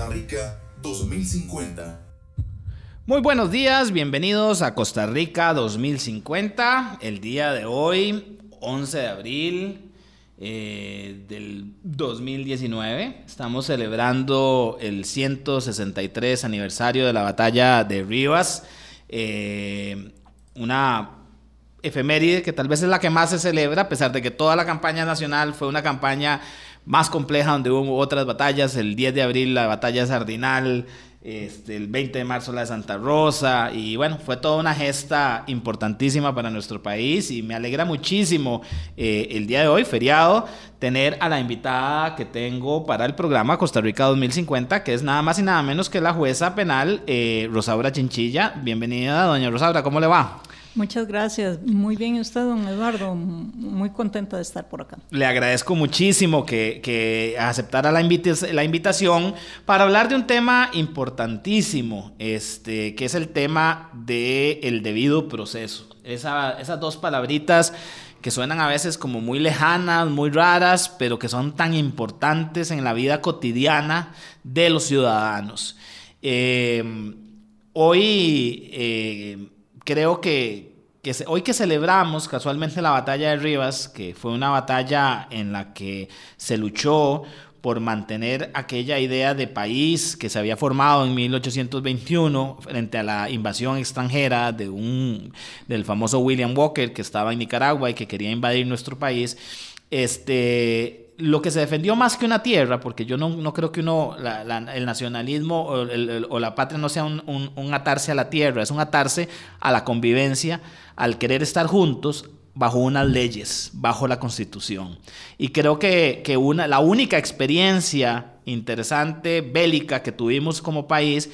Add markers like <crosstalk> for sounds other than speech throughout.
Costa Rica 2050. Muy buenos días, bienvenidos a Costa Rica 2050. El día de hoy, 11 de abril eh, del 2019, estamos celebrando el 163 aniversario de la batalla de Rivas. Eh, una efeméride que tal vez es la que más se celebra, a pesar de que toda la campaña nacional fue una campaña más compleja donde hubo otras batallas, el 10 de abril la batalla Sardinal, este, el 20 de marzo la de Santa Rosa, y bueno, fue toda una gesta importantísima para nuestro país y me alegra muchísimo eh, el día de hoy, feriado, tener a la invitada que tengo para el programa Costa Rica 2050, que es nada más y nada menos que la jueza penal eh, Rosaura Chinchilla. Bienvenida, doña Rosaura, ¿cómo le va? Muchas gracias. Muy bien usted, don Eduardo. Muy contenta de estar por acá. Le agradezco muchísimo que, aceptara la, invitación para hablar de un tema importantísimo, este, que es el tema del debido proceso. esas dos palabritas que suenan a veces como muy lejanas, muy raras, pero que son tan importantes en la vida cotidiana de los ciudadanos. Eh, hoy... Eh, creo que, hoy que celebramos casualmente la batalla de Rivas, que fue una batalla en la que se luchó por mantener aquella idea de país que se había formado en 1821 frente a la invasión extranjera de un, del famoso William Walker que estaba en Nicaragua y que quería invadir nuestro país. Este, lo que se defendió más que una tierra, porque yo no, creo que uno, el nacionalismo o, la patria no sea un, atarse a la tierra, es un atarse a la convivencia, al querer estar juntos bajo unas leyes, bajo la constitución. Y creo que, que una, la única experiencia interesante, bélica que tuvimos como país,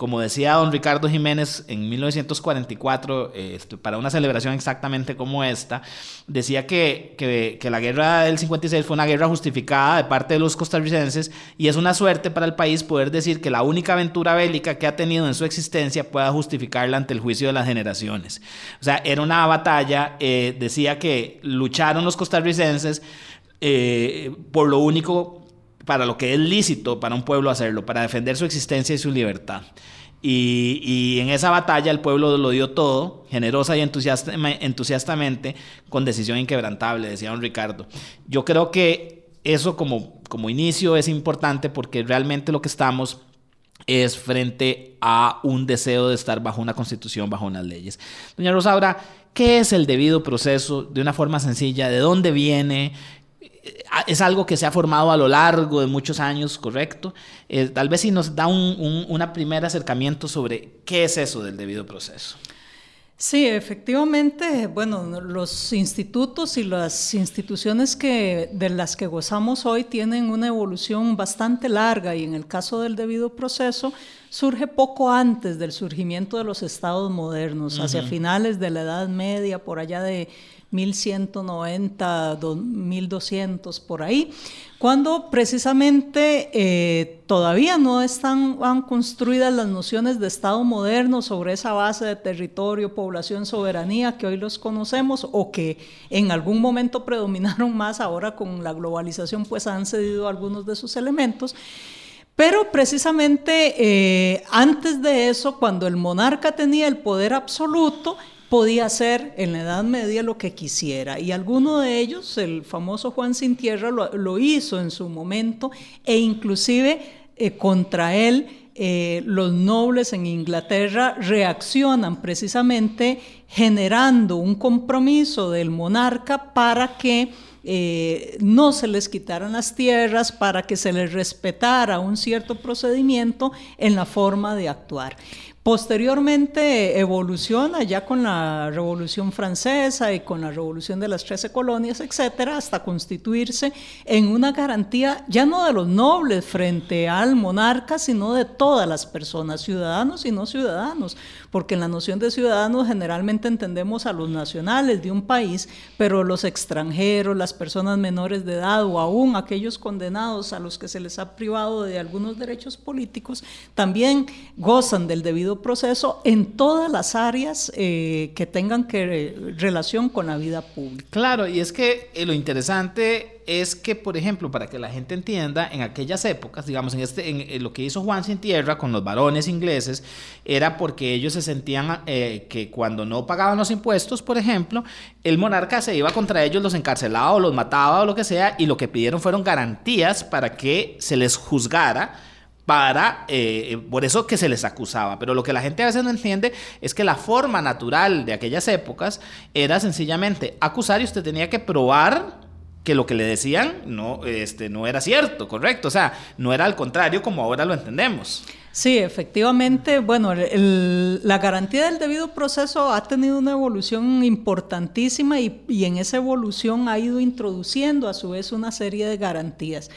como decía don Ricardo Jiménez en 1944, este, para una celebración exactamente como esta, decía que, que, la guerra del 56 fue una guerra justificada de parte de los costarricenses y es una suerte para el país poder decir que la única aventura bélica que ha tenido en su existencia pueda justificarla ante el juicio de las generaciones. O sea, era una batalla, eh, decía que lucharon los costarricenses eh, por lo único para lo que es lícito para un pueblo hacerlo, para defender su existencia y su libertad. Y, en esa batalla el pueblo lo dio todo, generosa y entusiastamente, con decisión inquebrantable, decía don Ricardo. Yo creo que eso como, como inicio es importante porque realmente lo que estamos es frente a un deseo de estar bajo una constitución, bajo unas leyes. Doña Rosaura, ¿qué es el debido proceso de una forma sencilla? ¿De dónde viene? Es algo que se ha formado a lo largo de muchos años, correcto. Eh, tal vez si nos da un, un, primer acercamiento sobre qué es eso del debido proceso. Sí, efectivamente, bueno, los institutos y las instituciones que, de las que gozamos hoy tienen una evolución bastante larga y en el caso del debido proceso surge poco antes del surgimiento de los estados modernos, hacia finales de la Edad Media, por allá de 1190, 1200, por ahí, cuando precisamente eh, todavía no están construidas las nociones de Estado moderno sobre esa base de territorio, población, soberanía que hoy los conocemos o que en algún momento <laughs> predominaron más, ahora con la globalización pues han cedido algunos de sus elementos. Pero precisamente eh, antes de eso, cuando el monarca tenía el poder absoluto, podía hacer en la Edad Media lo que quisiera. Y alguno de ellos, el famoso Juan Sin Tierra, lo, hizo en su momento e inclusive eh, contra él eh, los nobles en Inglaterra reaccionan precisamente generando un compromiso del monarca para que eh, no se les quitaran las tierras, para que se les respetara un cierto procedimiento en la forma de actuar. Posteriormente evoluciona ya con la Revolución Francesa y con la Revolución de las Trece Colonias, etcétera, hasta constituirse en una garantía ya no de los nobles frente al monarca, sino de todas las personas, ciudadanos y no ciudadanos, porque en la noción de ciudadanos generalmente entendemos a los nacionales de un país, pero los extranjeros, las personas menores de edad o aún aquellos condenados a los que se les ha privado de algunos derechos políticos, también gozan del debido proceso en todas las áreas eh, que tengan que, relación con la vida pública. Claro, y es que lo interesante es que, por ejemplo, para que la gente entienda, en aquellas épocas, digamos, en, este, en, lo que hizo Juan Sin Tierra con los varones ingleses, era porque ellos se sentían eh, que cuando no pagaban los impuestos, por ejemplo, el monarca se iba contra ellos, los encarcelaba o los mataba o lo que sea, y lo que pidieron fueron garantías para que se les juzgara para, eh, por eso que se les acusaba. Pero lo que la gente a veces no entiende es que la forma natural de aquellas épocas era sencillamente acusar y usted tenía que probar que lo que le decían no, este, no era cierto, correcto. O sea, no era al contrario como ahora lo entendemos. Sí, efectivamente, bueno, la garantía del debido proceso ha tenido una evolución importantísima y, y en esa evolución ha ido introduciendo a su vez una serie de garantías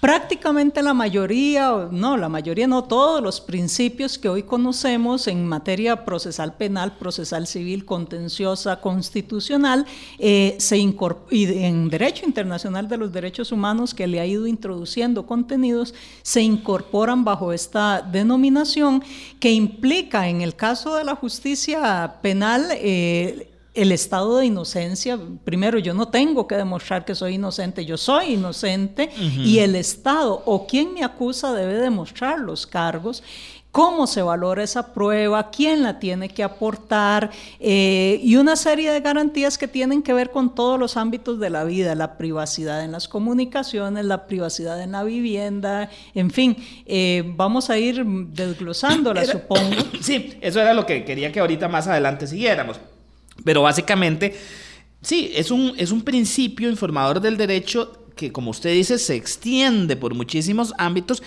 prácticamente la mayoría, no, la mayoría no, todos los principios que hoy conocemos en materia procesal penal, procesal civil, contenciosa, constitucional, eh, se y en derecho internacional de los derechos humanos que le ha ido introduciendo contenidos, se incorporan bajo esta denominación que implica en el caso de la justicia penal eh, el estado de inocencia, primero yo no tengo que demostrar que soy inocente, yo soy inocente y el Estado o quien me acusa debe demostrar los cargos cómo se valora esa prueba, quién la tiene que aportar eh, y una serie de garantías que tienen que ver con todos los ámbitos de la vida, la privacidad en las comunicaciones, la privacidad en la vivienda, en fin, eh, vamos a ir desglosándola, supongo. <coughs> Sí, eso era lo que quería que ahorita más adelante siguiéramos. Pero básicamente, sí, es un, es un principio informador del derecho que, como usted dice, se extiende por muchísimos ámbitos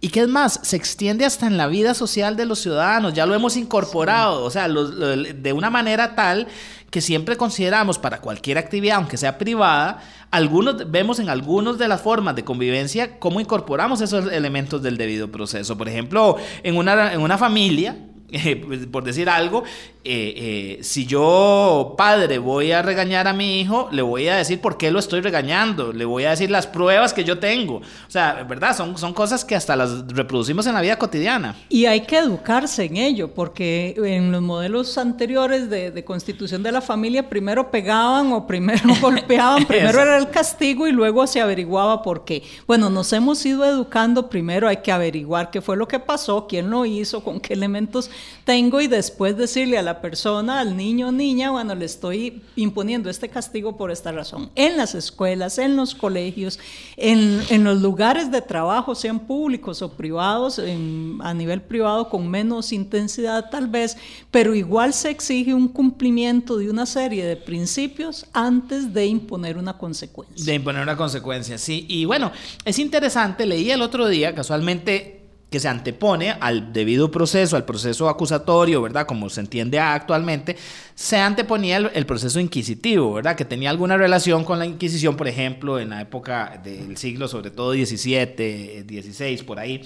y que es más, se extiende hasta en la vida social de los ciudadanos, ya lo hemos incorporado, o sea, de una manera tal que siempre consideramos para cualquier actividad, aunque sea privada, algunos vemos en algunas de las formas de convivencia cómo incorporamos esos elementos del debido proceso. Por ejemplo, en una, en una familia, <laughs> pues, por decir algo, eh, eh, si yo, padre, voy a regañar a mi hijo, le voy a decir por qué lo estoy regañando, le voy a decir las pruebas que yo tengo. O sea, ¿verdad? Son, son cosas que hasta las reproducimos en la vida cotidiana. Y hay que educarse en ello, porque en los modelos anteriores de, de constitución de la familia, primero pegaban o primero <laughs> golpeaban, primero era el castigo y luego se averiguaba por qué. Bueno, nos hemos ido educando, primero hay que averiguar qué fue lo que pasó, quién lo hizo, con qué elementos tengo y después decirle a la persona, al niño o niña, bueno, le estoy imponiendo este castigo por esta razón. En las escuelas, en los colegios, en, en los lugares de trabajo, sean públicos o privados, a nivel privado con menos intensidad tal vez, pero igual se exige un cumplimiento de una serie de principios antes de imponer una consecuencia. De imponer una consecuencia, sí. Y bueno, es interesante, leí el otro día, casualmente que se antepone al debido proceso, al proceso acusatorio, ¿verdad? Como se entiende actualmente, se anteponía el, proceso inquisitivo, ¿verdad? Que tenía alguna relación con la Inquisición, por ejemplo, en la época del siglo, sobre todo 17, 16, por ahí.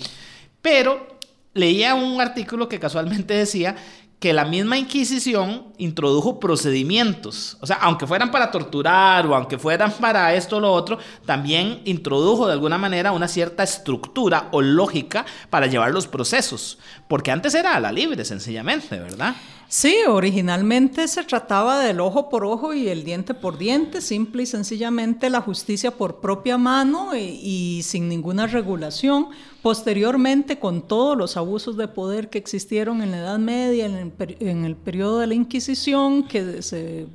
Pero leía un artículo que casualmente decía que la misma Inquisición introdujo procedimientos, o sea, aunque fueran para torturar o aunque fueran para esto o lo otro, también introdujo de alguna manera una cierta estructura o lógica para llevar los procesos, porque antes era a la libre, sencillamente, ¿verdad? Sí, originalmente se trataba del ojo por ojo y el diente por diente, simple y sencillamente la justicia por propia mano y, sin ninguna regulación. Posteriormente, con todos los abusos de poder que existieron en la Edad Media, en el, en el periodo de la Inquisición, que se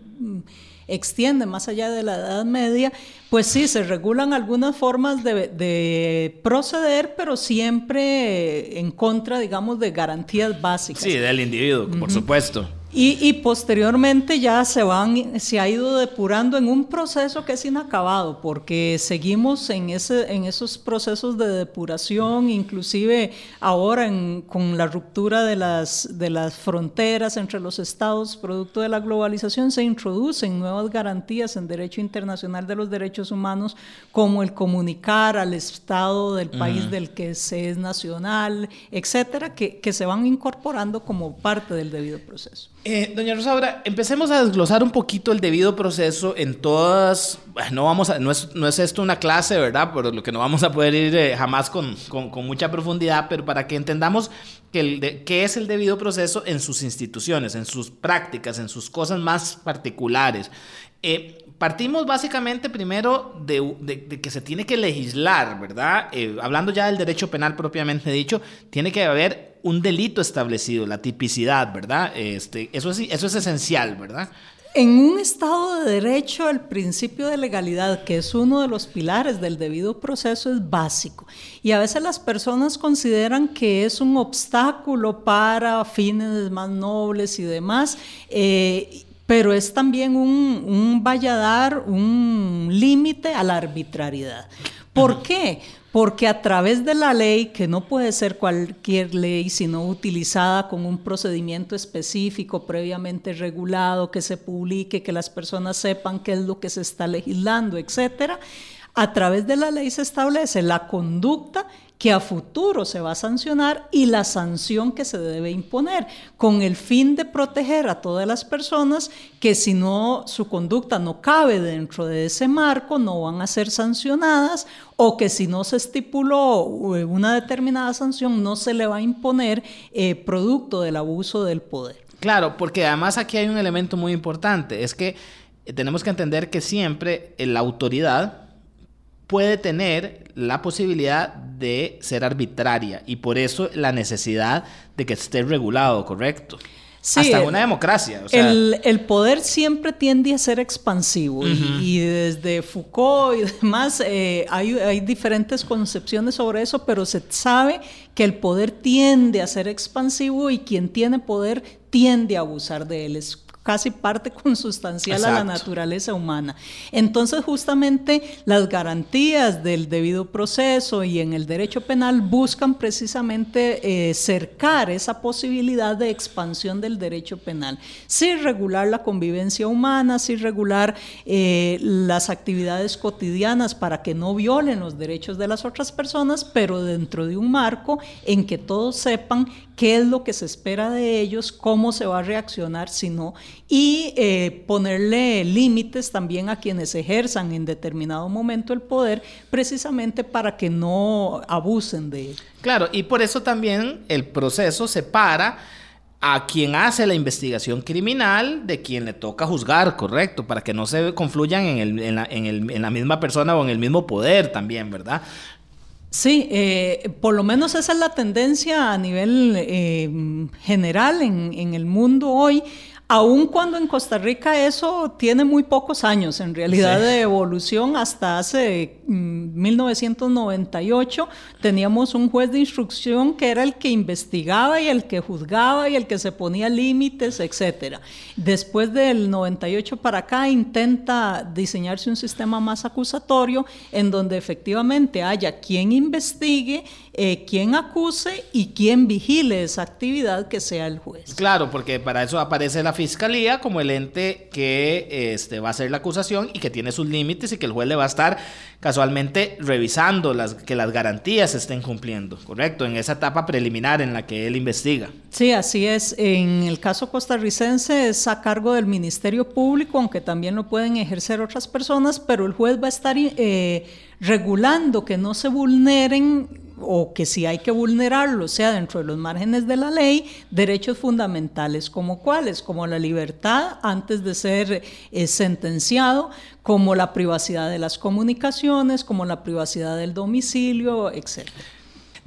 extiende más allá de la Edad Media, pues sí, se regulan algunas formas de, proceder, pero siempre en contra, digamos, de garantías básicas. Sí, del individuo, por supuesto. Y, posteriormente ya se van, se ha ido depurando en un proceso que es inacabado, porque seguimos en, ese, en esos procesos de depuración, inclusive ahora con la ruptura de las, de las fronteras entre los estados, producto de la globalización, se introducen nuevas garantías en derecho internacional de los derechos humanos, como el comunicar al estado del país del que se es nacional, etcétera, que, que se van incorporando como parte del debido proceso. Eh, doña Rosaura, empecemos a desglosar un poquito el debido proceso en todas. No, vamos no, es, no es esto una clase, ¿verdad? Por lo que no vamos a poder ir eh, jamás con, con, con, mucha profundidad, pero para que entendamos que qué es el debido proceso en sus instituciones, en sus prácticas, en sus cosas más particulares. Eh, partimos básicamente primero de, que se tiene que legislar, ¿verdad? Eh, hablando ya del derecho penal propiamente dicho, tiene que haber un delito establecido, la tipicidad, ¿verdad? Este, eso, es, eso es esencial, ¿verdad? En un Estado de Derecho, el principio de legalidad, que es uno de los pilares del debido proceso, es básico. Y a veces las personas consideran que es un obstáculo para fines más nobles y demás. Eh, pero es también un, un vaya a dar un límite a la arbitrariedad. ¿Por qué? Porque a través de la ley, que no puede ser cualquier ley, sino utilizada con un procedimiento específico, previamente regulado, que se publique, que las personas sepan qué es lo que se está legislando, etcétera, a través de la ley se establece la conducta que a futuro se va a sancionar y la sanción que se debe imponer, con el fin de proteger a todas las personas que si no su conducta no cabe dentro de ese marco, no van a ser sancionadas o que si no se estipuló una determinada sanción, no se le va a imponer eh, producto del abuso del poder. Claro, porque además aquí hay un elemento muy importante, es que tenemos que entender que siempre la autoridad, puede tener la posibilidad de ser arbitraria y por eso la necesidad de que esté regulado, ¿correcto? Sí, Hasta una democracia. O sea. el, el, poder siempre tiende a ser expansivo uh -huh. y, y, desde Foucault y demás eh, hay, hay, diferentes concepciones sobre eso, pero se sabe que el poder tiende a ser expansivo y quien tiene poder tiende a abusar de él. Es casi parte <laughs> consustancial Exacto. a la naturaleza humana. Entonces, justamente las garantías del debido proceso y en el derecho penal buscan precisamente eh, cercar esa posibilidad de expansión del derecho penal, sin regular la convivencia humana, sin regular eh, las actividades cotidianas para que no violen los derechos de las otras personas, pero dentro de un marco en que todos sepan qué es lo que se espera de ellos, cómo se va a reaccionar si no, y eh, ponerle límites también a quienes ejerzan en determinado momento el poder, precisamente para que no abusen de él. Claro, y por eso también el proceso separa a quien hace la investigación criminal de quien le toca juzgar, correcto, para que no se confluyan en, el, en, la, en, el, en la misma persona o en el mismo poder también, ¿verdad? Sí, eh, por lo menos esa es la tendencia a nivel eh, general en, en, el mundo hoy, aun cuando en Costa Rica eso tiene muy pocos años en realidad sí. de evolución, hasta hace mm, 1998 teníamos un juez de instrucción que era el que investigaba y el que juzgaba y el que se ponía límites, etcétera. Después del 98 para acá intenta diseñarse un sistema más acusatorio en donde efectivamente haya quien investigue, eh, quien acuse y quien vigile esa actividad que sea el juez. Claro, porque para eso aparece la fiscalía como el ente que este, va a hacer la acusación y que tiene sus límites y que el juez le va a estar casualmente revisando las, que las garantías se estén cumpliendo, ¿correcto? En esa etapa preliminar en la que él investiga. Sí, así es. En el caso costarricense es a cargo del Ministerio Público, aunque también lo pueden ejercer otras personas, pero el juez va a estar eh, regulando que no se vulneren o que si hay que vulnerarlo, sea dentro de los márgenes de la ley, derechos fundamentales como cuáles, como la libertad antes de ser eh, sentenciado, como la privacidad de las comunicaciones, como la privacidad del domicilio, etc.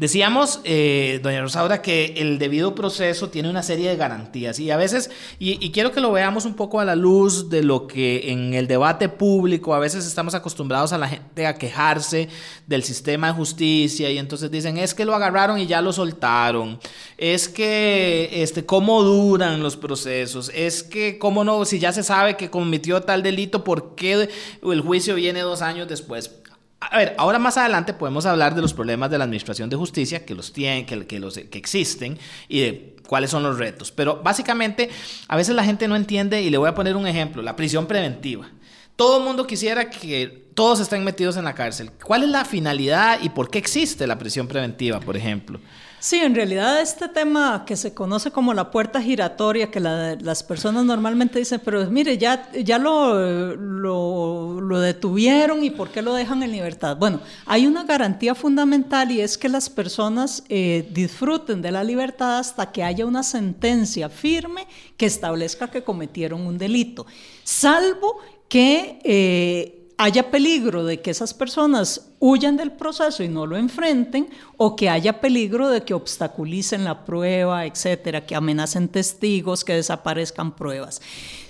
Decíamos, eh, doña Rosaura, que el debido proceso tiene una serie de garantías y a veces, y, y, quiero que lo veamos un poco a la luz de lo que en el debate público a veces estamos acostumbrados a la gente a quejarse del sistema de justicia y entonces dicen, es que lo agarraron y ya lo soltaron, es que, este, cómo duran los procesos, es que, cómo no, si ya se sabe que cometió tal delito, ¿por qué el juicio viene dos años después? A ver, ahora más adelante podemos hablar de los problemas de la administración de justicia que los tienen, que, los, que existen y de cuáles son los retos. Pero básicamente, a veces la gente no entiende, y le voy a poner un ejemplo, la prisión preventiva. Todo el mundo quisiera que todos estén metidos en la cárcel. ¿Cuál es la finalidad y por qué existe la prisión preventiva, por ejemplo? Sí, en realidad este tema que se conoce como la puerta giratoria, que las personas normalmente dicen, pero mire, ya, ya lo, lo, detuvieron y ¿por qué lo dejan en libertad? Bueno, hay una garantía fundamental y es que las personas eh, disfruten de la libertad hasta que haya una sentencia firme que establezca que cometieron un delito, salvo que... Eh, haya peligro de que esas personas huyan del proceso y no lo enfrenten, o que haya peligro de que obstaculicen la prueba, etcétera, que amenacen testigos, que desaparezcan pruebas.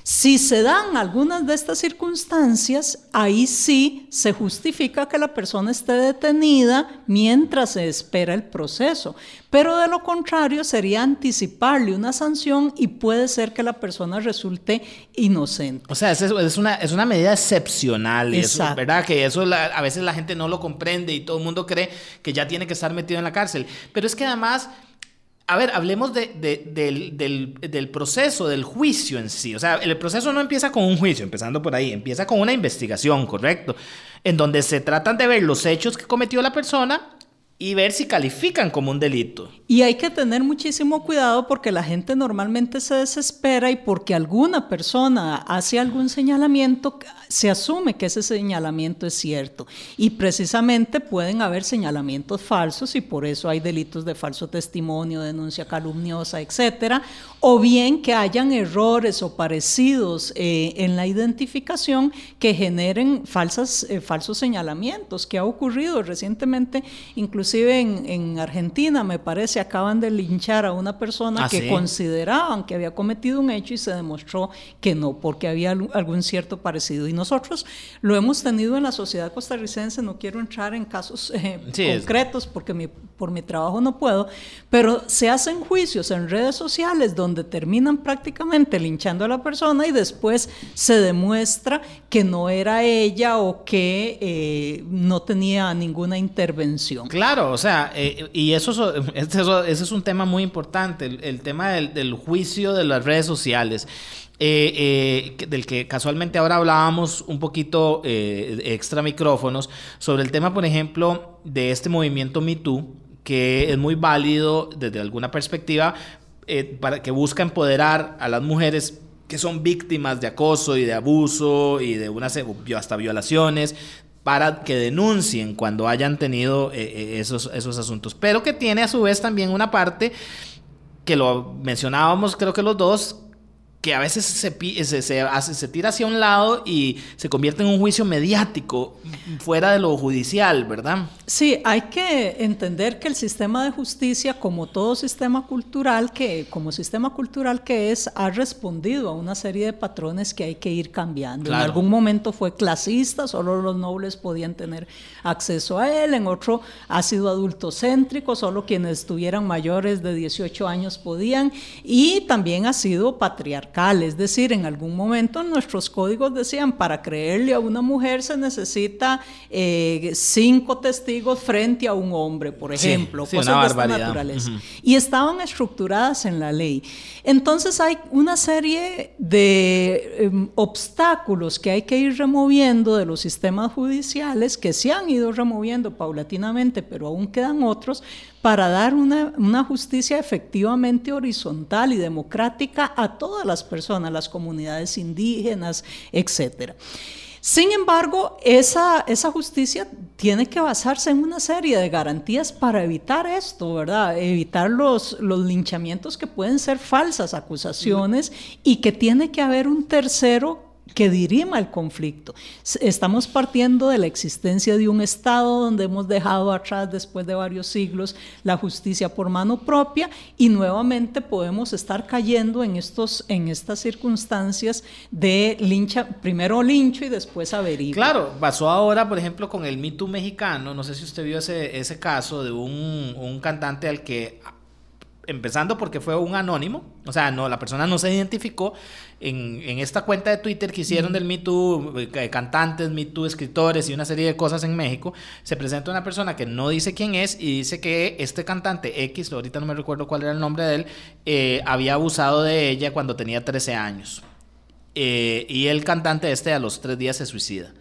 Si se dan algunas de estas circunstancias, ahí sí se justifica que la persona esté detenida mientras se espera el proceso. Pero de lo contrario sería anticiparle una sanción y puede ser que la persona resulte inocente. O sea, es, una, es una medida excepcional. Eso, ¿Verdad? Que eso a veces la gente no lo comprende y todo el mundo cree que ya tiene que estar metido en la cárcel. Pero es que además a ver, hablemos del, proceso, del juicio en sí. O sea, el proceso no empieza con un juicio, empezando por ahí, empieza con una investigación, correcto, en donde se tratan de ver los hechos que cometió la persona y ver si califican como un delito. Y hay que tener muchísimo cuidado porque la gente normalmente se desespera y porque alguna persona hace algún señalamiento, se asume que ese señalamiento es cierto. Y precisamente pueden haber señalamientos falsos y por eso hay delitos de falso testimonio, denuncia calumniosa, etcétera. O bien que hayan errores o parecidos eh, en la identificación que generen falsas, eh, falsos señalamientos, que ha ocurrido recientemente, incluso inclusive en, Argentina, me parece, acaban de linchar a una persona ah, que consideraban que había cometido un hecho y se demostró que no, porque había algún cierto parecido. Y nosotros lo hemos tenido en la sociedad costarricense, no quiero entrar en casos eh, concretos porque mi, por mi trabajo no puedo, pero se hacen juicios en redes sociales donde terminan prácticamente linchando a la persona y después se demuestra que no era ella o que eh, no tenía ninguna intervención. Claro o sea, eh, y eso, <laughs> eso, ese es un tema muy importante, el, tema del, juicio de las redes sociales. Eh, eh, del que casualmente ahora hablábamos un poquito extra micrófonos, sobre el tema, por ejemplo, de este movimiento Me que es muy válido desde alguna perspectiva, para, que busca empoderar a las mujeres que son víctimas de acoso y de abuso y de unas hasta violaciones, para que denuncien cuando hayan tenido eh, eh, esos, esos asuntos, pero que tiene a su vez también una parte que lo mencionábamos creo que los dos, que a veces se, se, se, hace, se tira hacia un lado y se convierte en un juicio mediático fuera de lo judicial, ¿verdad? Sí, hay que entender que el sistema de justicia, como todo sistema cultural, que como sistema cultural que es, ha respondido a una serie de patrones que hay que ir cambiando. En algún momento fue clasista, solo los nobles podían tener acceso a él, en otro ha sido adultocéntrico, solo quienes tuvieran mayores de 18 años podían, y también ha sido patriarcal es decir, en algún momento nuestros códigos decían, para creerle a una mujer se necesita eh, cinco testigos frente a un hombre, por ejemplo, cosas de esta naturaleza. Y estaban estructuradas en la ley. Entonces hay una serie de em, obstáculos que hay que ir removiendo de los sistemas judiciales que se han ido removiendo paulatinamente, pero aún quedan otros para dar una, justicia efectivamente horizontal y democrática a todas las personas, las comunidades indígenas, etc. Sin embargo, esa, justicia tiene que basarse en una serie de garantías para evitar esto, ¿verdad? Evitar los linchamientos que pueden ser falsas acusaciones y que tiene que haber un tercero que dirima el conflicto. Estamos partiendo de la existencia de un Estado donde hemos dejado atrás después de varios siglos la justicia por mano propia y nuevamente podemos estar cayendo en, estos, en estas circunstancias de lincha, primero lincho y después averiguo. Claro, pasó ahora, por ejemplo, con el Me mexicano, no sé si usted vio ese, ese caso de un, un cantante al que empezando porque fue un anónimo, o sea, no, la persona no se identificó en, en esta cuenta de Twitter que hicieron del Me Too, eh, cantantes, Me Too, escritores y una serie de cosas en México, se presenta una persona que no dice quién es y dice que este cantante X, ahorita no me recuerdo cuál era el nombre de él, eh, había abusado de ella cuando tenía 13 años. Eh, y el cantante este a los tres días se suicida.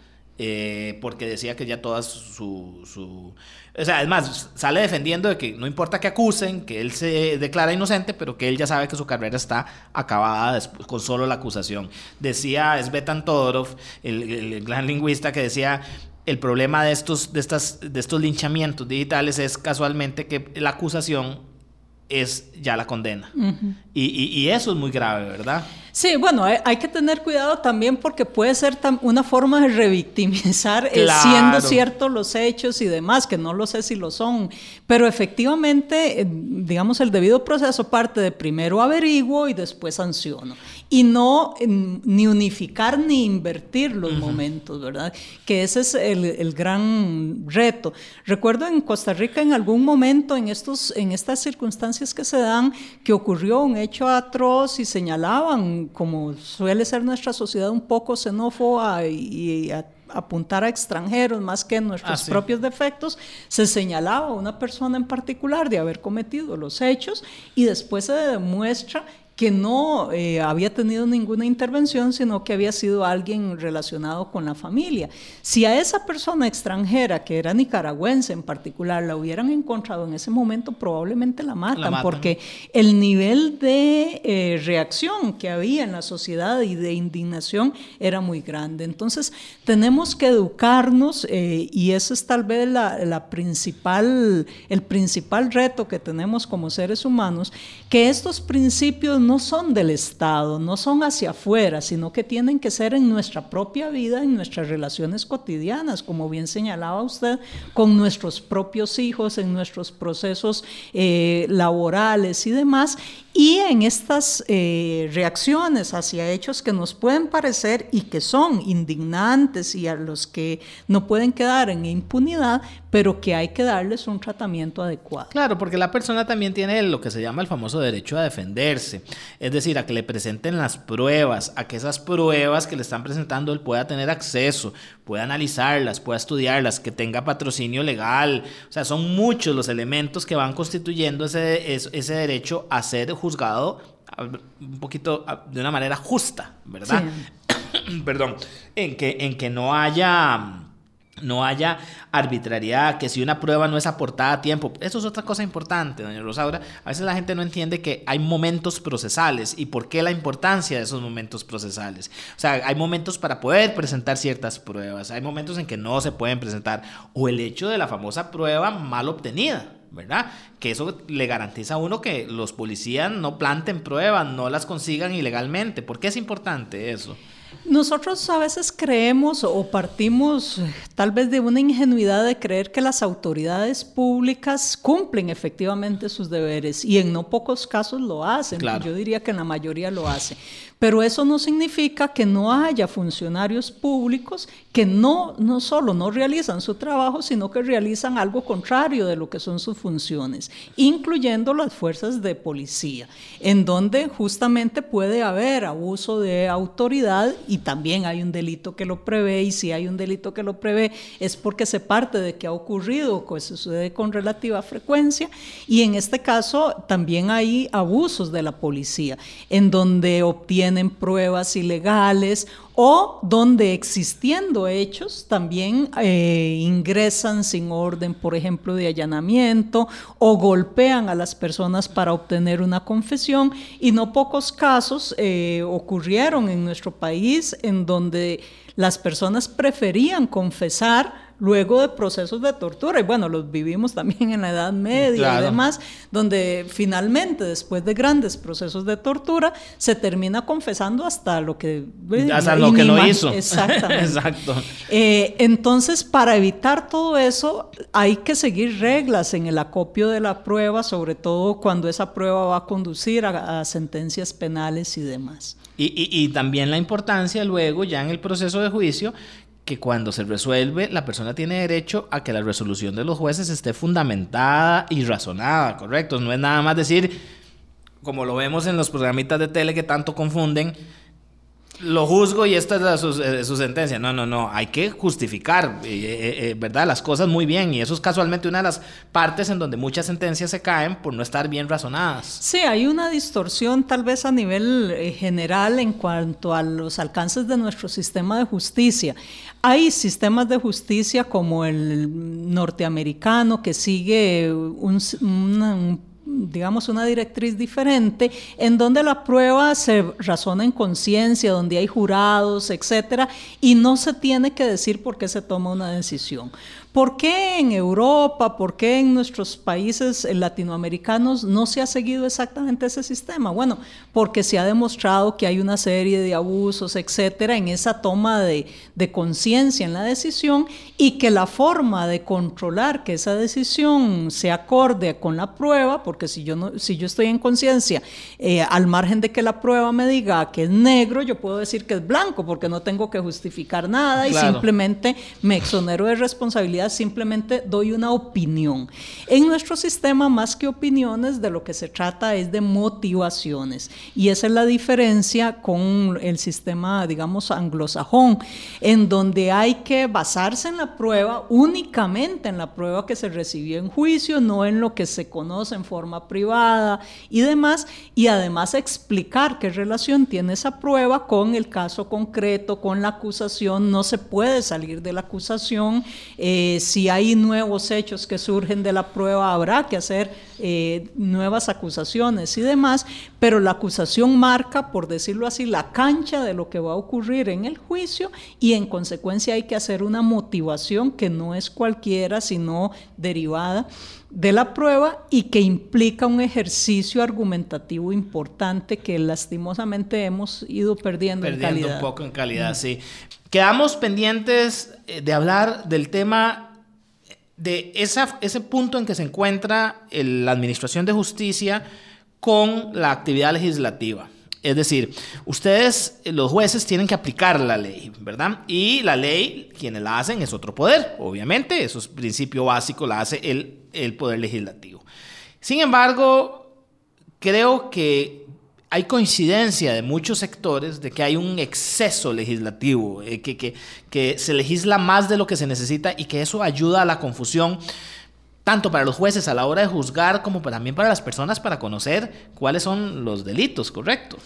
eh, porque decía que ya toda su, su... O sea, además, sale defendiendo de que no importa que acusen, que él se declara inocente, pero que él ya sabe que su carrera está acabada después, con solo la acusación. Decía Svetan Todorov, el, el gran lingüista, que decía el problema de estos, de, estas, de estos linchamientos digitales es casualmente que la acusación es ya la condena. y, y, eso es muy grave, ¿verdad? Sí, bueno, hay, que tener cuidado también porque puede ser una forma de revictimizar eh, siendo ciertos los hechos y demás, que no lo sé si lo son, pero efectivamente, eh, digamos, el debido proceso parte de primero averiguo y después sanciono y no ni unificar ni invertir los momentos, ¿verdad? Que ese es el, gran reto. Recuerdo en Costa Rica en algún momento, en, estos, en estas circunstancias que se dan, que ocurrió un hecho atroz y señalaban, como suele ser nuestra sociedad un poco xenófoba y, apuntar a extranjeros más que nuestros ah, propios defectos, se señalaba a una persona en particular de haber cometido los hechos y después se demuestra que no eh, había tenido ninguna intervención, sino que había sido alguien relacionado con la familia. Si a esa persona extranjera, que era nicaragüense en particular, la hubieran encontrado en ese momento, probablemente la matan, porque el nivel de eh, reacción que había en la sociedad y de indignación era muy grande. Entonces, tenemos que educarnos eh, y ese es tal vez la principal, el principal reto que tenemos como seres humanos, que estos principios no son del Estado, no son hacia afuera, sino que tienen que ser en nuestra propia vida, en nuestras relaciones cotidianas, como bien señalaba usted, con nuestros propios hijos, en nuestros procesos eh, laborales y demás, y en estas eh, reacciones hacia hechos que nos pueden parecer y que son indignantes y a los que no pueden quedar en impunidad, pero que hay que darles un tratamiento adecuado. Claro, porque la persona también tiene lo que se llama el famoso derecho a defenderse, es decir, a que le presenten las pruebas, a que esas pruebas que le están presentando él pueda tener acceso, pueda analizarlas, pueda estudiarlas, que tenga patrocinio legal, o sea, son muchos los elementos que van constituyendo ese, ese derecho a ser juzgado un poquito de una manera justa, ¿verdad? <clears throat> Perdón, en que, en que no haya no haya arbitrariedad, que si una prueba no es aportada a tiempo. Eso es otra cosa importante, doña Rosaura. A veces la gente no entiende que hay momentos procesales y por qué la importancia de esos momentos procesales. O sea, hay momentos para poder presentar ciertas pruebas, hay momentos en que no se pueden presentar, o el hecho de la famosa prueba mal obtenida. ¿Verdad? Que eso le garantiza a uno que los policías no planten pruebas, no las consigan ilegalmente. ¿Por qué es importante eso? Nosotros a veces creemos o partimos eh, tal vez de una ingenuidad de creer que las autoridades públicas cumplen efectivamente sus deberes y en no pocos casos lo hacen. Yo diría que en la mayoría lo hacen. Pero eso no significa que no haya funcionarios públicos que no, no solo no realizan su trabajo, sino que realizan algo contrario de lo que son sus funciones, incluyendo las fuerzas de policía, en donde justamente puede haber abuso de autoridad y también hay un delito que lo prevé, y si hay un delito que lo prevé es porque se parte de que ha ocurrido, que sucede con relativa frecuencia, y en este caso también hay abusos de la policía, en donde obtiene tienen pruebas ilegales o donde existiendo hechos también eh, ingresan sin orden, por ejemplo, de allanamiento o golpean a las personas para obtener una confesión. Y no pocos casos eh, ocurrieron en nuestro país en donde las personas preferían confesar luego de procesos de tortura, y bueno, los vivimos también en la Edad Media y demás, donde finalmente, después de grandes procesos de tortura, se termina confesando hasta lo que... Eh, hasta lo que no hizo. <laughs> Exactamente. Exacto. Eh, entonces, para evitar todo eso, hay que seguir reglas en el acopio de la prueba, sobre todo cuando esa prueba va a conducir a, sentencias penales y demás. y, también la importancia luego, ya en el proceso de juicio, que cuando se resuelve, la persona tiene derecho a que la resolución de los jueces esté fundamentada y razonada, ¿correcto? No es nada más decir, como lo vemos en los programitas de tele que tanto confunden, lo juzgo y esta es la, su, eh, su, sentencia. No, no, no. Hay que justificar, eh, eh, eh, ¿verdad? Las cosas muy bien. Y eso es casualmente una de las partes en donde muchas sentencias se caen por no estar bien razonadas. Sí, hay una distorsión tal vez a nivel general en cuanto a los alcances de nuestro sistema de justicia. Hay sistemas de justicia como el norteamericano que sigue un digamos, una directriz diferente, en donde la prueba se razona en conciencia, donde hay jurados, etcétera, y no se tiene que decir por qué se toma una decisión. ¿Por qué en Europa, por qué en nuestros países latinoamericanos no se ha seguido exactamente ese sistema? Bueno, porque se ha demostrado que hay una serie de abusos, etcétera, en esa toma de, de conciencia en la decisión y que la forma de controlar que esa decisión se acorde con la prueba, porque si yo, no, si yo estoy en conciencia, eh, al margen de que la prueba me diga que es negro, yo puedo decir que es blanco, porque no tengo que justificar nada claro. y simplemente me exonero de responsabilidad simplemente doy una opinión. En nuestro sistema, más que opiniones, de lo que se trata es de motivaciones. Y esa es la diferencia con el sistema, digamos, anglosajón, en donde hay que basarse en la prueba, únicamente en la prueba que se recibió en juicio, no en lo que se conoce en forma privada y demás, y además explicar qué relación tiene esa prueba con el caso concreto, con la acusación. No se puede salir de la acusación. Eh, si hay nuevos hechos que surgen de la prueba, habrá que hacer eh, nuevas acusaciones y demás, pero la acusación marca, por decirlo así, la cancha de lo que va a ocurrir en el juicio y en consecuencia hay que hacer una motivación que no es cualquiera, sino derivada de la prueba y que implica un ejercicio argumentativo importante que lastimosamente hemos ido perdiendo, perdiendo en calidad. un poco en calidad, mm. sí. Quedamos pendientes eh, de hablar del tema de esa, ese punto en que se encuentra el, la Administración de Justicia con la actividad legislativa. Es decir, ustedes, los jueces, tienen que aplicar la ley, ¿verdad? Y la ley, quienes la hacen, es otro poder, obviamente, eso es principio básico, la hace el, el poder legislativo. Sin embargo, creo que hay coincidencia de muchos sectores de que hay un exceso legislativo, eh, que, que, que, se legisla más de lo que se necesita y que eso ayuda a la confusión, tanto para los jueces a la hora de juzgar como también para las personas para conocer cuáles son los delitos, ¿correcto?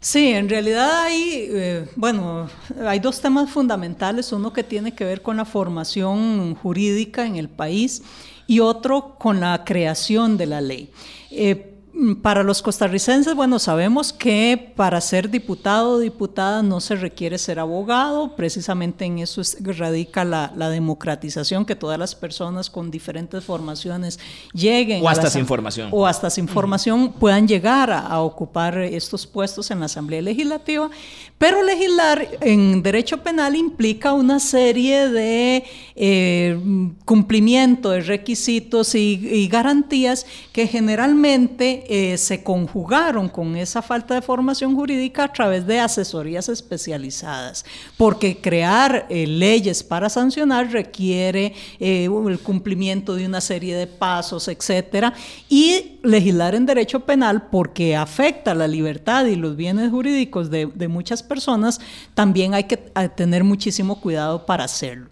Sí, en realidad hay, eh, bueno, hay dos temas fundamentales, uno que tiene que ver con la formación jurídica en el país y otro con la creación de la ley. Eh, para los costarricenses, bueno, sabemos que para ser diputado o diputada no se requiere ser abogado, precisamente en eso radica la, la democratización, que todas las personas con diferentes formaciones lleguen. O hasta sin formación. O hasta sin formación uh -huh. puedan llegar a, a, ocupar estos puestos en la Asamblea Legislativa, pero legislar en derecho penal implica una serie de eh, cumplimiento de requisitos y, y garantías que generalmente eh, se conjugaron con esa falta de formación jurídica a través de asesorías especializadas, porque crear eh, leyes para sancionar requiere eh, el cumplimiento de una serie de pasos, etcétera, y legislar en derecho penal porque afecta la libertad y los bienes jurídicos de, de muchas personas, también hay que tener muchísimo cuidado para hacerlo.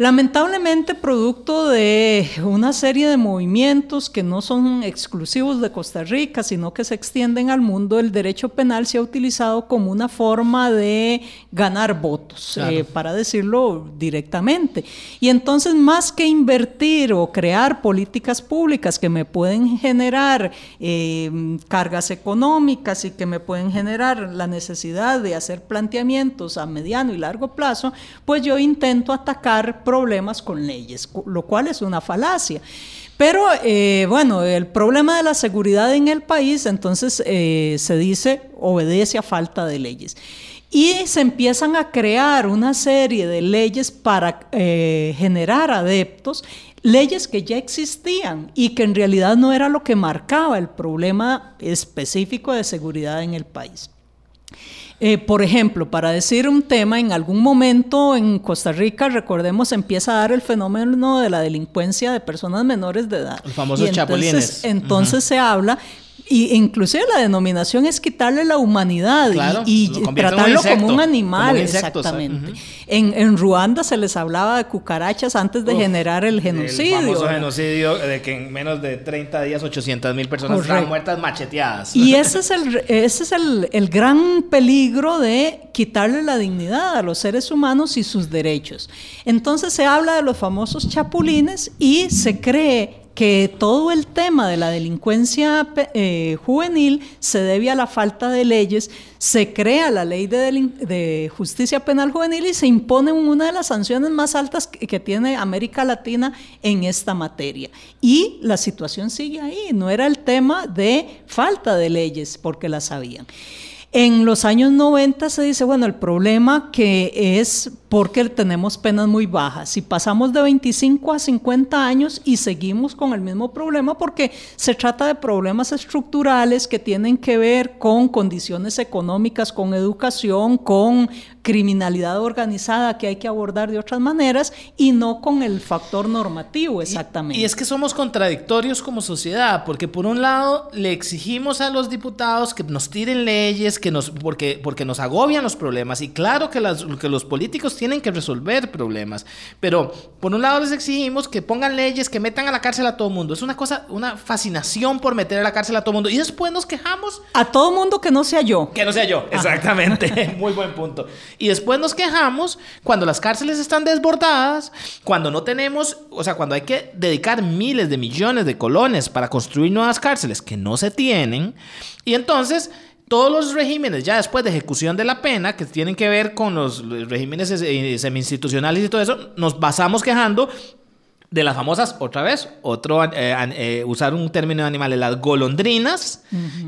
Lamentablemente, producto de una serie de movimientos que no son exclusivos de Costa Rica, sino que se extienden al mundo, el derecho penal se ha utilizado como una forma de ganar votos, claro. eh, para decirlo directamente. Y entonces, más que invertir o crear políticas públicas que me pueden generar eh, cargas económicas y que me pueden generar la necesidad de hacer planteamientos a mediano y largo plazo, pues yo intento atacar problemas con leyes, lo cual es una falacia. Pero eh, bueno, el problema de la seguridad en el país, entonces eh, se dice, obedece a falta de leyes. Y se empiezan a crear una serie de leyes para eh, generar adeptos, leyes que ya existían y que en realidad no era lo que marcaba el problema específico de seguridad en el país. Eh, por ejemplo, para decir un tema, en algún momento en Costa Rica, recordemos, empieza a dar el fenómeno de la delincuencia de personas menores de edad. Los famosos y entonces, chapulines. Entonces uh -huh. se habla Y inclusive la denominación es quitarle la humanidad Claro, y, y tratarlo insecto, como un animal, como un insecto, o sea, exactamente. ujú. en, en Ruanda se les hablaba de cucarachas antes de Uf, generar el genocidio. El famoso ¿verdad? genocidio de que en menos de 30 días 800 mil personas estaban Correcto. muertas macheteadas. Y ese es, el, ese es el, el gran peligro de quitarle la dignidad a los seres humanos y sus derechos. Entonces se habla de los famosos chapulines y se cree que todo el tema de la delincuencia eh, juvenil se debe a la falta de leyes, se crea la ley de justicia penal juvenil y se impone una de las sanciones más altas que, que tiene América Latina en esta materia. Y la situación sigue ahí, no era el tema de falta de leyes, porque las habían. En los años 90 se dice, bueno, el problema que es porque tenemos penas muy bajas. Si pasamos de 25 a 50 años y seguimos con el mismo problema porque se trata de problemas estructurales que tienen que ver con condiciones económicas, con educación, con criminalidad organizada que hay que abordar de otras maneras y no con el factor normativo exactamente. Y es que somos contradictorios como sociedad, porque por un lado le exigimos a los diputados que nos tiren leyes, que nos, porque, porque nos agobian los problemas, y claro que, las- que los políticos tienen que resolver problemas, pero por un lado les exigimos que pongan leyes, que metan a la cárcel a todo mundo. Es una cosa, una fascinación por meter a la cárcel a todo mundo, y después nos quejamos a todo mundo que no sea yo. que no sea yo, exactamente. <laughs> Muy buen punto. Y después nos quejamos cuando las cárceles están desbordadas, cuando no tenemos, o sea, cuando hay que dedicar miles de millones de colones para construir nuevas cárceles que no se tienen. Y entonces todos los regímenes ya después de ejecución de la pena, que tienen que ver con los, regímenes eh, semi-institucionales y todo eso, nos basamos quejando de las famosas, otra vez, otro, eh, eh, usar un término de animales, las golondrinas,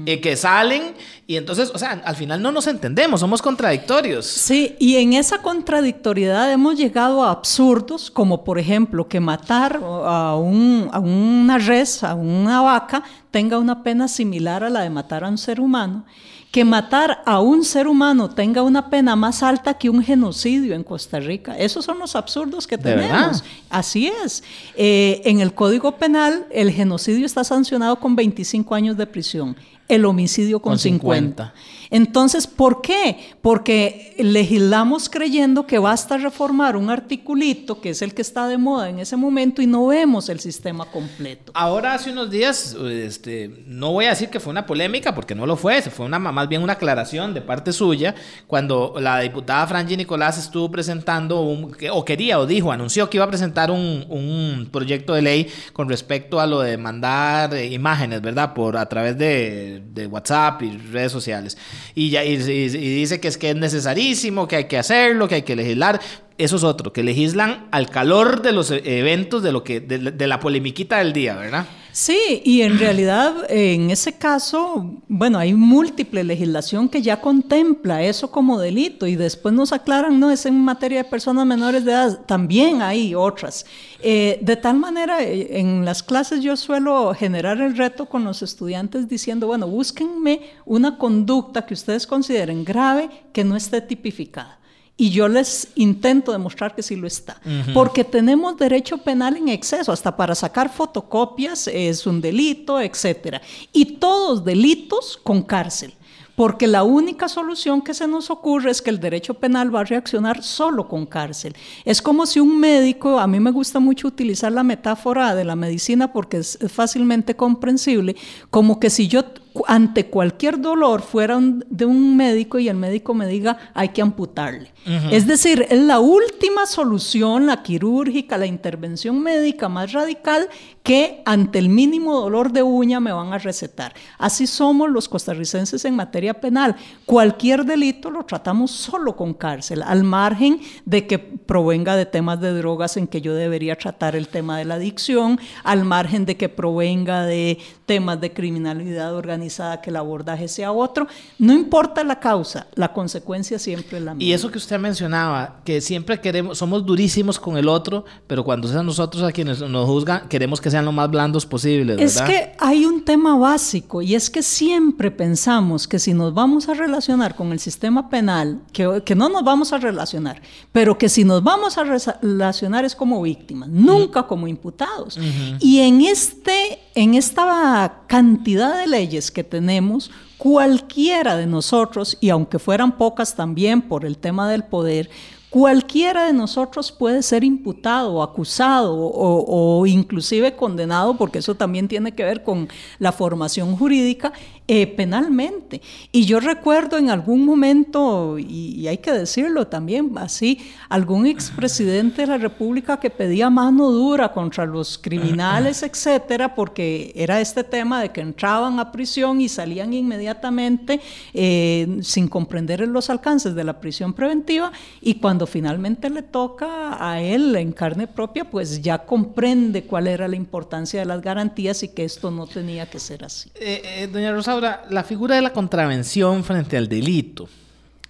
eh, que salen y entonces, o sea, al final no nos entendemos, somos contradictorios. Sí, y en esa contradictoriedad hemos llegado a absurdos, como por ejemplo que matar a, un- a una res, a una vaca, tenga una pena similar a la de matar a un ser humano, que matar a un ser humano tenga una pena más alta que un genocidio en Costa Rica. Esos son los absurdos que ¿De tenemos. Así es. Eh, en el Código Penal, el genocidio está sancionado con 25 años de prisión, el homicidio con, Con 50. 50. Entonces, ¿por qué? Porque legislamos creyendo que basta reformar un articulito, que es el que está de moda en ese momento, y no vemos el sistema completo. Ahora, hace unos días, este, no voy a decir que fue una polémica, porque no lo fue, fue una, más bien una aclaración de parte suya, cuando la diputada Franji Nicolás estuvo presentando, un, o quería, o dijo, anunció que iba a presentar un, un proyecto de ley con respecto a lo de mandar eh, imágenes, ¿verdad? Por, a través de WhatsApp y redes sociales. Y, ya, y, dice que es que es necesarísimo, que hay que hacerlo, que hay que legislar. Eso es otro, que legislan al calor de los e- eventos, de lo que, de, de la polemiquita del día, ¿verdad? Sí, y en realidad en ese caso, bueno, hay múltiple legislación que ya contempla eso como delito y después nos aclaran, no, es en materia de personas menores de edad, también hay otras. Eh, de tal manera, eh, en las clases yo suelo generar el reto con los estudiantes diciendo, bueno, búsquenme una conducta que ustedes consideren grave que no esté tipificada. Y yo les intento demostrar que sí lo está. Porque tenemos derecho penal en exceso, hasta para sacar fotocopias es un delito, etcétera. Y todos delitos con cárcel. Porque la única solución que se nos ocurre es que el derecho penal va a reaccionar solo con cárcel. Es como si un médico, a mí me gusta mucho utilizar la metáfora de la medicina porque es fácilmente comprensible, como que si yo ante cualquier dolor fuera un- de un médico y el médico me diga hay que amputarle. Es decir, es la última solución, la quirúrgica, la intervención médica más radical que ante el mínimo dolor de uña me van a recetar. Así somos los costarricenses en materia penal. Cualquier delito lo tratamos solo con cárcel, al margen de que provenga de temas de drogas en que yo debería tratar el tema de la adicción, al margen de que provenga de temas de criminalidad organizada, que el abordaje sea otro. No importa la causa, la consecuencia siempre es la misma. Y eso que usted mencionaba, que siempre queremos, somos durísimos con el otro, pero cuando sean nosotros a quienes nos juzgan, queremos que sean lo más blandos posibles, ¿verdad? Es que hay un tema básico y es que siempre pensamos que si nos vamos a relacionar con el sistema penal, que, que no nos vamos a relacionar, pero que si nos vamos a relacionar es como víctimas, nunca como imputados. Y en este en esta cantidad de leyes que tenemos, cualquiera de nosotros, y aunque fueran pocas también por el tema del poder, Cualquiera de nosotros puede ser imputado, acusado o, o, inclusive condenado, porque eso también tiene que ver con la formación jurídica, eh, penalmente. Y yo recuerdo en algún momento, y, hay que decirlo también así, algún expresidente de la República que pedía mano dura contra los criminales, <laughs> etcétera, porque era este tema de que entraban a prisión y salían inmediatamente eh, sin comprender los alcances de la prisión preventiva, y cuando finalmente le toca a él en carne propia, pues ya comprende cuál era la importancia de las garantías y que esto no tenía que ser así. Eh, doña Rosa, la figura de la contravención frente al delito.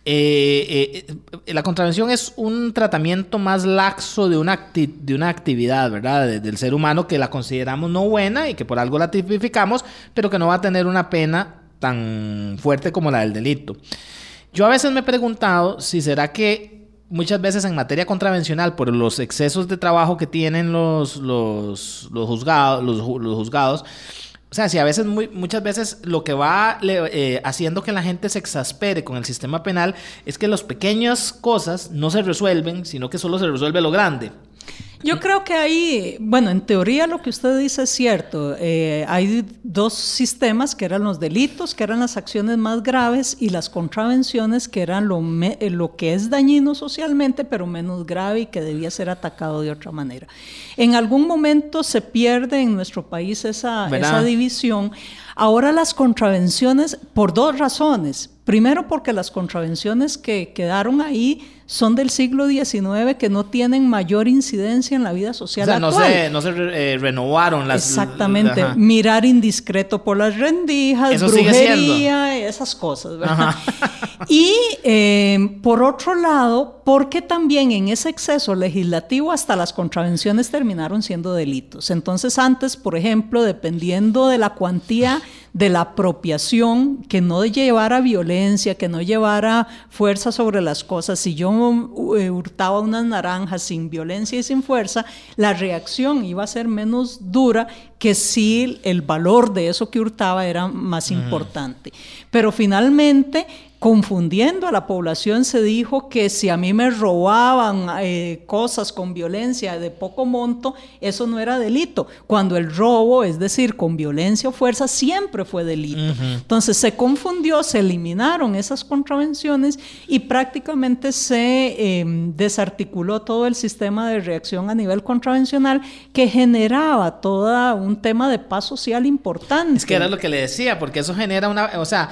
Eh, eh, la contravención es un tratamiento más laxo de una, de una actividad, ¿verdad? del ser humano que la consideramos no buena y que por algo la tipificamos, pero que no va a tener una pena tan fuerte como la del delito. Yo a veces me he preguntado si será que muchas veces en materia contravencional, por los excesos de trabajo que tienen los, los, los juzgados, los juzgados, o sea, si a veces, muy, muchas veces lo que va eh, haciendo que la gente se exaspere con el sistema penal es que las pequeñas cosas no se resuelven, sino que solo se resuelve lo grande. Yo creo que ahí, bueno, en teoría lo que usted dice es cierto. Eh, hay dos sistemas que eran los delitos, que eran las acciones más graves, y las contravenciones, que eran lo, eh, lo que es dañino socialmente, pero menos grave y que debía ser atacado de otra manera. En algún momento se pierde en nuestro país esa, esa división. Ahora las contravenciones, por dos razones. Primero porque las contravenciones que quedaron ahí son del siglo XIX que no tienen mayor incidencia en la vida social o sea, No se, no se eh, renovaron las... Exactamente. Mirar indiscreto por las rendijas, brujería, esas cosas, ¿verdad? <laughs> y eh, por otro lado, porque también en ese exceso legislativo hasta las contravenciones terminaron siendo delitos. Entonces antes, por ejemplo, dependiendo de la cuantía de la apropiación, que no llevara violencia, que no llevara fuerza sobre las cosas. Si yo eh, hurtaba unas naranjas sin violencia y sin fuerza, la reacción iba a ser menos dura que si el valor de eso que hurtaba era más importante. Pero finalmente confundiendo a la población, se dijo que si a mí me robaban eh, cosas con violencia de poco monto, eso no era delito, cuando el robo, es decir, con violencia o fuerza, siempre fue delito. Entonces se confundió, se eliminaron esas contravenciones y prácticamente se em, desarticuló todo el sistema de reacción a nivel contravencional que generaba todo un tema de paz social importante. Es que era lo que le decía, porque eso genera una, o sea,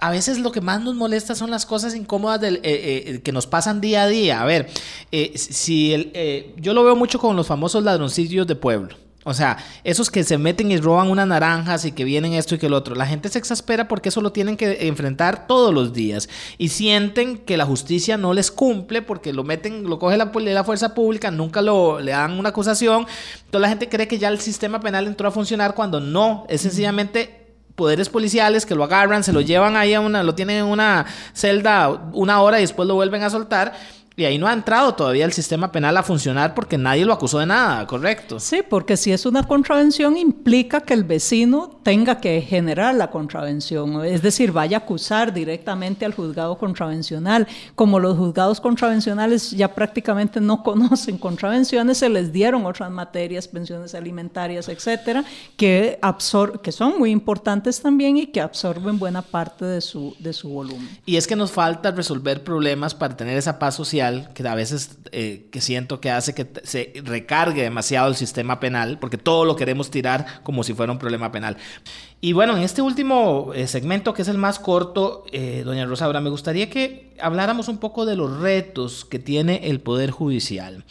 a veces lo que más nos molesta son las cosas incómodas del, eh, eh, que nos pasan día a día. A ver, eh, si el, yo lo veo mucho con los famosos ladroncillos de pueblo. O sea, esos que se meten y roban unas naranjas y que vienen esto y que lo otro. La gente se exaspera porque eso lo tienen que enfrentar todos los días. Y sienten que la justicia no les cumple porque lo meten, lo coge la, la fuerza pública, nunca lo, le dan una acusación. Entonces la gente cree que ya el sistema penal entró a funcionar cuando no. Es sencillamente poderes policiales que lo agarran, se lo llevan ahí a una, lo tienen en una celda una hora y después lo vuelven a soltar y ahí no ha entrado todavía el sistema penal a funcionar porque nadie lo acusó de nada, ¿correcto? Sí, porque si es una contravención implica que el vecino tenga que generar la contravención, es decir, vaya a acusar directamente al juzgado contravencional. Como los juzgados contravencionales ya prácticamente no <laughs> conocen contravenciones, se les dieron otras materias, pensiones alimentarias, etcétera, que, que son muy importantes también y que absorben buena parte de su, de su volumen. Y es que nos falta resolver problemas para tener esa paz social que a veces eh, que siento que hace que se recargue demasiado el sistema penal, porque todo lo queremos tirar como si fuera un problema penal. Y bueno, en este último eh, segmento, que es el más corto, eh, doña Rosaura, me gustaría que habláramos un poco de los retos que tiene el Poder Judicial.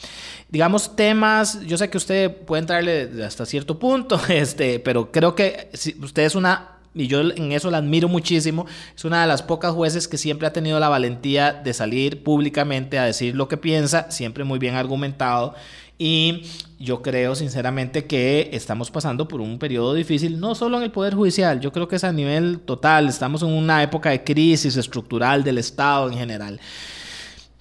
Digamos, temas, yo sé que usted puede entrarle hasta cierto punto, <laughs> este, pero creo que si usted es una y yo en eso la admiro muchísimo. Es una de las pocas jueces que siempre ha tenido la valentía de salir públicamente a decir lo que piensa, siempre muy bien argumentado. Y yo creo sinceramente que estamos pasando por un periodo difícil, no solo en el Poder Judicial, yo creo que es a nivel total, estamos en una época de crisis estructural del Estado en general.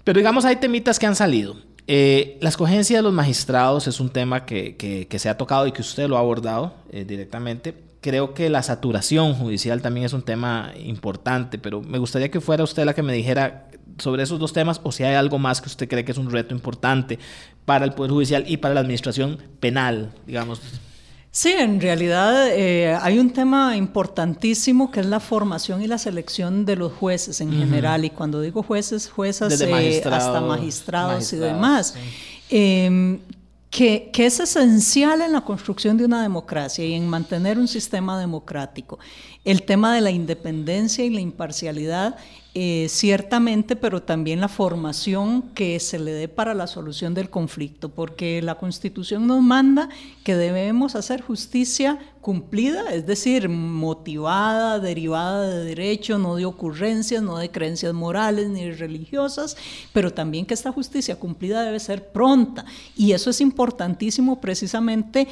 Pero digamos, hay temitas que han salido. Eh, la escogencia de los magistrados es un tema que, que, se ha tocado y que usted lo ha abordado eh, directamente. Creo que la saturación judicial también es un tema importante, pero me gustaría que fuera usted la que me dijera sobre esos dos temas o si hay algo más que usted cree que es un reto importante para el Poder Judicial y para la administración penal, digamos. Sí, en realidad eh, hay un tema importantísimo que es la formación y la selección de los jueces en uh -huh. general. Y cuando digo jueces, juezas eh, hasta magistrados, magistrados, y demás. Sí. Eh, que, es esencial en la construcción de una democracia y en mantener un sistema democrático. El tema de la independencia y la imparcialidad eh, ciertamente, pero también la formación que se le dé para la solución del conflicto, porque la Constitución nos manda que debemos hacer justicia cumplida, es decir, motivada, derivada de derecho, no de ocurrencias, no de creencias morales ni religiosas, pero también que esta justicia cumplida debe ser pronta. Y eso es importantísimo precisamente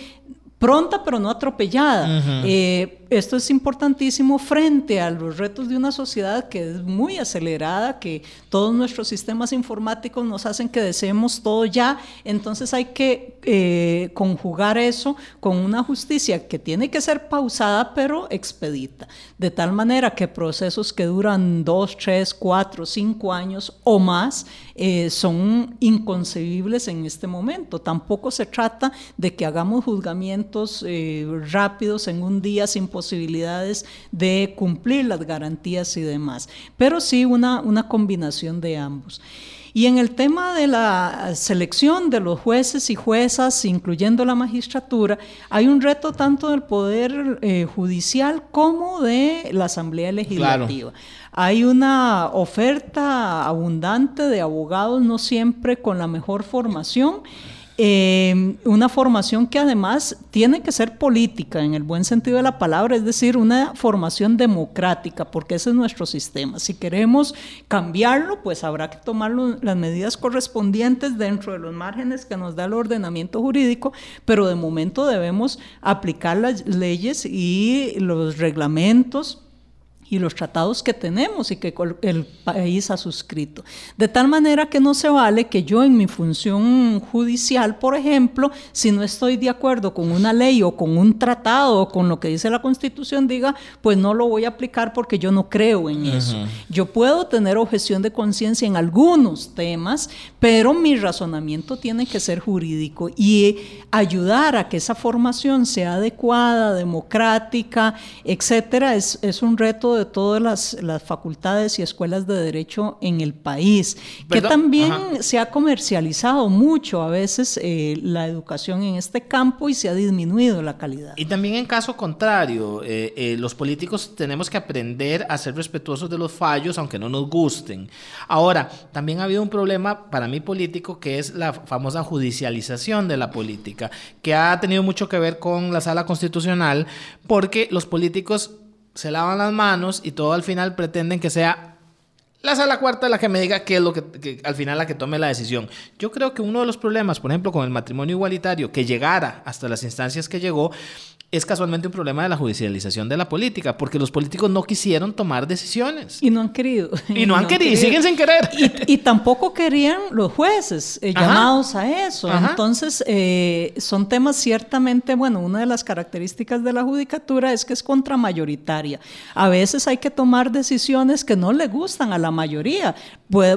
pronta pero no atropellada. Uh -huh. eh, esto es importantísimo frente a los retos de una sociedad que es muy acelerada, que todos nuestros sistemas informáticos nos hacen que deseemos todo ya, entonces hay que eh, conjugar eso con una justicia que tiene que ser pausada pero expedita, de tal manera que procesos que duran dos, tres, cuatro, cinco años o más eh, son inconcebibles en este momento. Tampoco se trata de que hagamos juzgamientos eh, rápidos en un día sin posibilidades de cumplir las garantías y demás, pero sí una, una combinación de ambos. Y en el tema de la selección de los jueces y juezas, incluyendo la magistratura, hay un reto tanto del Poder eh, Judicial como de la Asamblea Legislativa. Claro. Hay una oferta abundante de abogados, no siempre con la mejor formación. Eh, una formación que además tiene que ser política en el buen sentido de la palabra, es decir, una formación democrática, porque ese es nuestro sistema. Si queremos cambiarlo, pues habrá que tomar las medidas correspondientes dentro de los márgenes que nos da el ordenamiento jurídico, pero de momento debemos aplicar las leyes y los reglamentos y los tratados que tenemos y que el país ha suscrito. De tal manera que no se vale que yo en mi función judicial, por ejemplo, si no estoy de acuerdo con una ley o con un tratado o con lo que dice la Constitución, diga, pues no lo voy a aplicar porque yo no creo en eso. Uh -huh. Yo puedo tener objeción de conciencia en algunos temas, pero mi razonamiento tiene que ser jurídico y ayudar a que esa formación sea adecuada, democrática, etcétera, es, es un reto de todas las, las, facultades y escuelas de derecho en el país, ¿Perdón? que también Ajá. se ha comercializado mucho a veces eh, la educación en este campo y se ha disminuido la calidad. Y también en caso contrario, eh, eh, los políticos tenemos que aprender a ser respetuosos de los fallos, aunque no nos gusten. Ahora, también ha habido un problema para mí político que es la famosa judicialización de la política, que ha tenido mucho que ver con la sala constitucional, porque los políticos se lavan las manos y todo al final pretenden que sea la sala cuarta la que me diga qué es lo que, que, al final la que tome la decisión. Yo creo que uno de los problemas, por ejemplo, con el matrimonio igualitario, que llegara hasta las instancias que llegó, es casualmente un problema de la judicialización de la política, porque los políticos no quisieron tomar decisiones. Y no han querido. Y no han, <laughs> no querido, y siguen sin querer. Y, y, tampoco querían los jueces eh, llamados a eso. Ajá. Entonces, eh, son temas ciertamente, bueno, una de las características de la judicatura es que es contramayoritaria. A veces hay que tomar decisiones que no le gustan a la mayoría.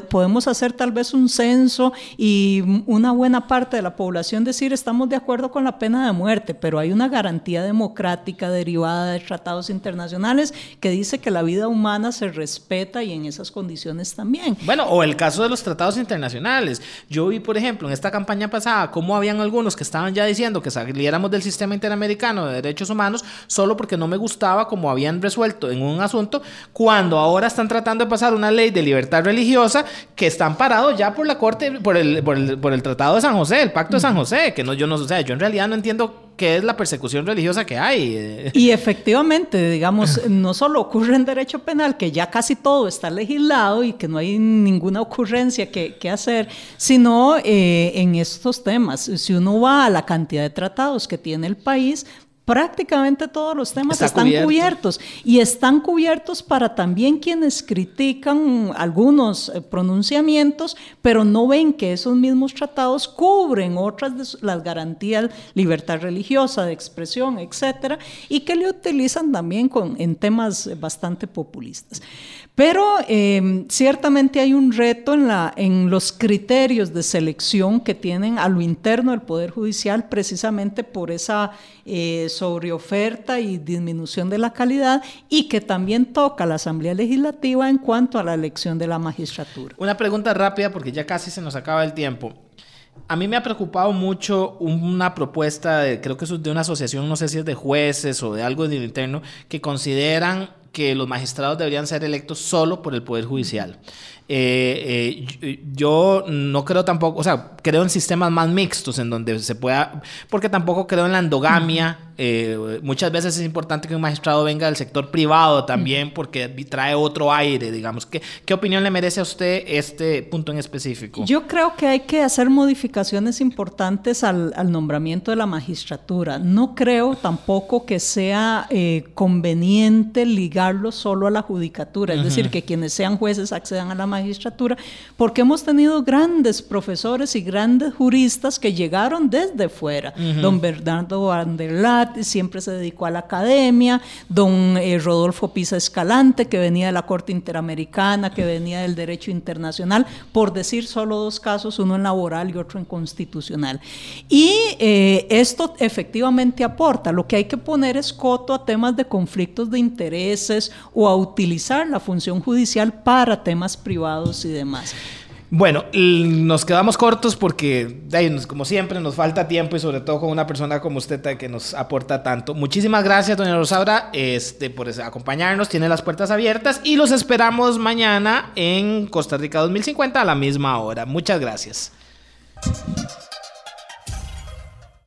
Podemos hacer tal vez un censo y una buena parte de la población decir estamos de acuerdo con la pena de muerte, pero hay una garantía democrática derivada de tratados internacionales que dice que la vida humana se respeta y en esas condiciones también. Bueno, o el caso de los tratados internacionales. Yo vi, por ejemplo, en esta campaña pasada cómo habían algunos que estaban ya diciendo que saliéramos del sistema interamericano de derechos humanos solo porque no me gustaba cómo habían resuelto en un asunto, cuando ahora están tratando de pasar una ley de libertad religiosa que están parados ya por la corte, por el, por el, por el Tratado de San José, el Pacto de San José, que no, yo no, o sea, yo en realidad no entiendo qué es la persecución religiosa que hay. Y efectivamente, digamos, no solo ocurre en derecho penal, que ya casi todo está legislado y que no hay ninguna ocurrencia que, que hacer, sino eh, en estos temas. Si uno va a la cantidad de tratados que tiene el país, prácticamente todos los temas están cubiertos y están cubiertos para también quienes critican algunos eh, pronunciamientos, pero no ven que esos mismos tratados cubren otras de las garantías, libertad religiosa, de expresión, etcétera, y que le utilizan también con, en temas bastante populistas. Pero em, ciertamente hay un reto en, los criterios de selección que tienen a lo interno del Poder Judicial precisamente por esa eh, sobreoferta y disminución de la calidad y que también toca la Asamblea Legislativa en cuanto a la elección de la magistratura. Una pregunta rápida porque ya casi se nos acaba el tiempo. A mí me ha preocupado mucho una propuesta, de, creo que es de una asociación, no sé si es de jueces o de algo del interno, que consideran que los magistrados deberían ser electos solo por el Poder Judicial. Eh, eh, yo no creo tampoco, o sea, creo en sistemas más mixtos en donde se pueda, porque tampoco creo en la endogamia. Eh, muchas veces es importante que un magistrado venga del sector privado también porque trae otro aire, digamos. ¿Qué, ¿Qué opinión le merece a usted este punto en específico? Yo creo que hay que hacer modificaciones importantes al, al nombramiento de la magistratura. No creo tampoco que sea conveniente ligarlo solo a la judicatura, es decir, que quienes sean jueces accedan a la magistratura magistratura, porque hemos tenido grandes profesores y grandes juristas que llegaron desde fuera. Don Bernardo Anderlat siempre se dedicó a la academia, don eh, Rodolfo Pisa Escalante, que venía de la Corte Interamericana, que venía del derecho internacional, por decir solo dos casos, uno en laboral y otro en constitucional. Y eh, esto efectivamente aporta. Lo que hay que poner es coto a temas de conflictos de intereses o a utilizar la función judicial para temas y demás. Bueno, nos quedamos cortos porque, como siempre, nos falta tiempo y sobre todo con una persona como usted que nos aporta tanto. Muchísimas gracias, doña Rosaura, este, por acompañarnos. Tiene las puertas abiertas y los esperamos mañana en Costa Rica 2050 a la misma hora. Muchas gracias.